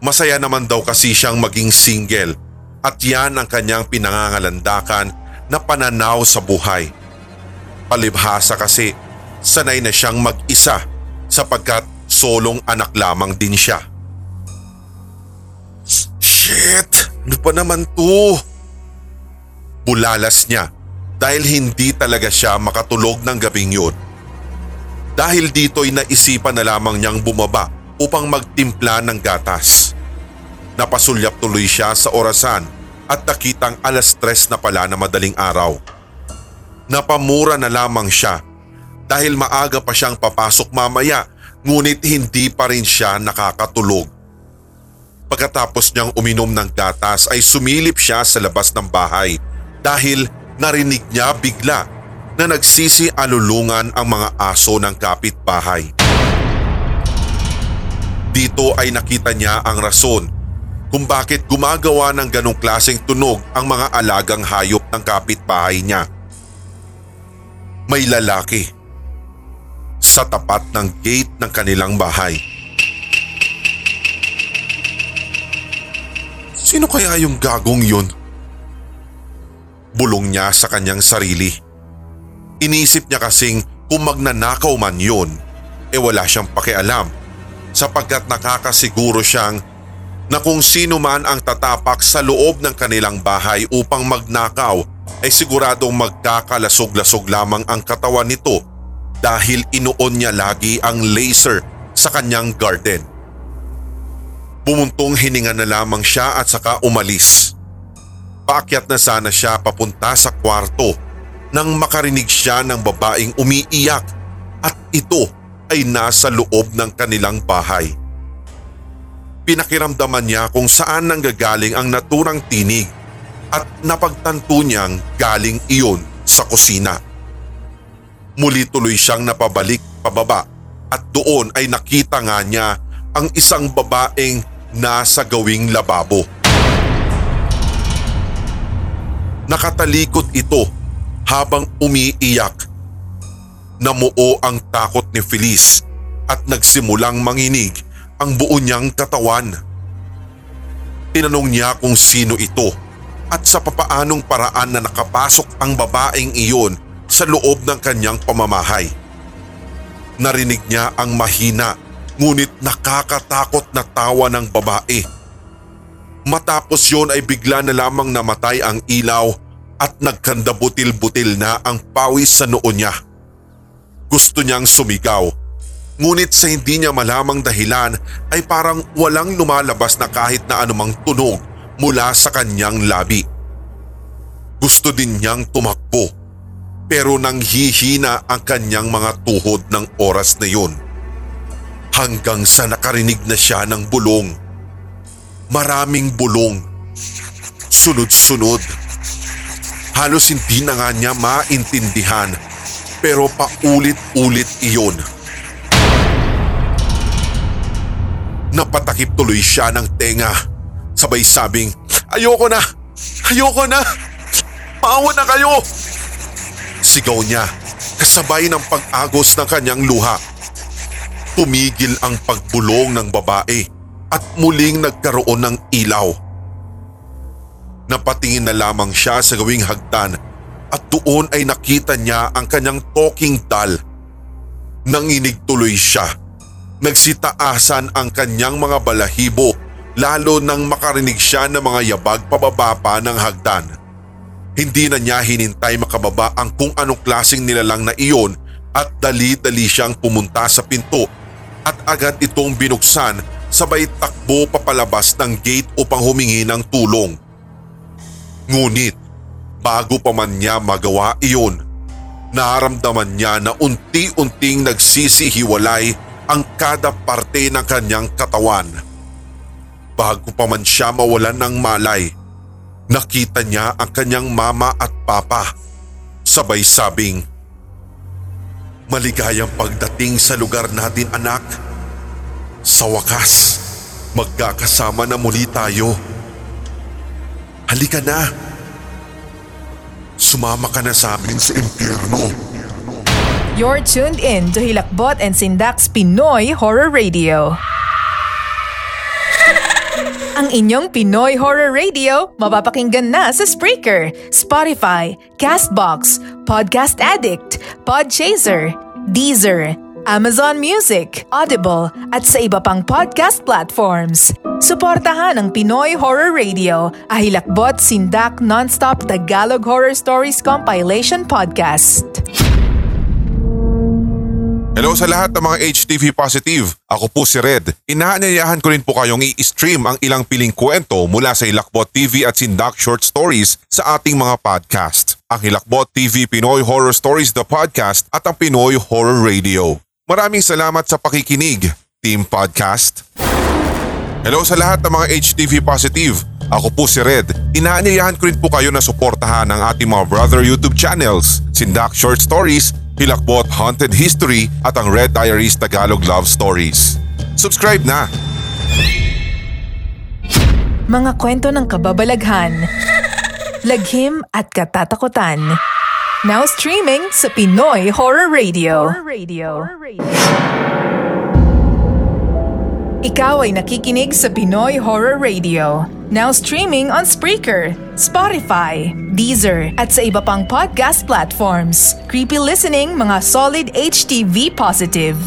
Masaya naman daw kasi siyang maging single at yan ang kanyang pinangangalandakan na pananaw sa buhay. Palibhasa kasi sanay na siyang mag-isa sapagkat solong anak lamang din siya. Shit! Ano pa naman to? Bulalas niya dahil hindi talaga siya makatulog ng gabing yun. Dahil dito'y naisipan na lamang niyang bumaba upang magtimpla ng gatas. Napasulyap tuloy siya sa orasan at nakitang alas tres na pala na madaling araw. Napamura na lamang siya dahil maaga pa siyang papasok mamaya ngunit hindi pa rin siya nakakatulog. Pagkatapos niyang uminom ng gatas ay sumilip siya sa labas ng bahay dahil narinig niya bigla na nagsisi alulungan ang mga aso ng kapitbahay. Dito ay nakita niya ang rason kung bakit gumagawa ng ganong klaseng tunog ang mga alagang hayop ng kapitbahay niya. May lalaki sa tapat ng gate ng kanilang bahay. Sino kaya yung gagong yun? Bulong niya sa kanyang sarili. Inisip niya kasing kung magnanakaw man yun, eh wala siyang pakialam sapagkat nakakasiguro siyang na kung sino man ang tatapak sa loob ng kanilang bahay upang magnakaw ay siguradong magkakalasog-lasog lamang ang katawan nito dahil inuon niya lagi ang laser sa kanyang garden. Bumuntong hininga na lamang siya at saka umalis. Paakyat na sana siya papunta sa kwarto nang makarinig siya ng babaeng umiiyak at ito ay nasa loob ng kanilang bahay. Pinakiramdaman niya kung saan nanggagaling ang naturang tinig at napagtanto niyang galing iyon sa kusina. Muli tuloy siyang napabalik pababa at doon ay nakita nga niya ang isang babaeng nasa gawing lababo. Nakatalikod ito habang umiiyak. Namuo ang takot ni Feliz at nagsimulang manginig ang buo niyang katawan. Tinanong niya kung sino ito at sa papaanong paraan na nakapasok ang babaeng iyon sa loob ng kanyang pamamahay. Narinig niya ang mahina ngunit nakakatakot na tawa ng babae. Matapos yon ay bigla na lamang namatay ang ilaw at nagkandabutil-butil na ang pawis sa noo niya. Gusto niyang sumigaw ngunit sa hindi niya malamang dahilan ay parang walang lumalabas na kahit na anumang tunog mula sa kanyang labi. Gusto din niyang tumakbo pero nang hihina ang kanyang mga tuhod ng oras na yun. Hanggang sa nakarinig na siya ng bulong. Maraming bulong. Sunod-sunod. Halos hindi na nga niya maintindihan pero paulit-ulit iyon. Napatakip tuloy siya ng tenga. Sabay sabing, ayoko na! Ayoko na! Maawa na kayo! Sigaw niya kasabay ng pag-agos ng kanyang luha. tumigil ang pagbulong ng babae at muling nagkaroon ng ilaw. Napatingin na lamang siya sa gawing hagdan at doon ay nakita niya ang kanyang talking doll. Nanginig tuloy siya. Nagsitaasan ang kanyang mga balahibo lalo nang makarinig siya ng mga yabag pababa pa ng hagdan. Hindi na niya hinintay makababa ang kung anong klaseng nilalang na iyon at dali-dali siyang pumunta sa pinto at agad itong binuksan sabay takbo papalabas ng gate upang humingi ng tulong. Ngunit bago pa man niya magawa iyon, naramdaman niya na unti-unting nagsisihiwalay ang kada parte ng kanyang katawan. Bago pa man siya mawalan ng malay, nakita niya ang kanyang mama at papa. Sabay sabing, Maligayang pagdating sa lugar natin anak. Sa wakas, magkakasama na muli tayo. Halika na. Sumama ka na sa amin sa impyerno. You're tuned in to Hilakbot and Sindak's Pinoy Horror Radio. Ang inyong Pinoy Horror Radio mapapakinggan na sa Spreaker, Spotify, Castbox, Podcast Addict, Podchaser, Deezer, Amazon Music, Audible at sa iba pang podcast platforms. Suportahan ang Pinoy Horror Radio, ahilakbot sindak non-stop Tagalog Horror Stories Compilation Podcast. Hello sa lahat ng mga HTV positive. Ako po si Red. Inaanyayahan ko rin po kayong i-stream ang ilang piling kwento mula sa Hilakbot TV at Sindak Short Stories sa ating mga podcast. Ang Hilakbot TV Pinoy Horror Stories The Podcast at ang Pinoy Horror Radio. Maraming salamat sa pakikinig, Team Podcast. Hello sa lahat ng mga HTV positive. Ako po si Red. Inaanyayahan ko rin po kayo na suportahan ang ating mga brother YouTube channels, Sindak Short Stories Hilakbot Haunted History at ang Red Diaries Tagalog Love Stories. Subscribe na! Mga kwento ng kababalaghan, laghim at katatakutan. Now streaming sa Pinoy Horror Radio. Horror Radio. Ikaw ay nakikinig sa Pinoy Horror Radio. Now streaming on Spreaker, Spotify, Deezer at sa iba pang podcast platforms. Creepy listening mga solid HTV positive.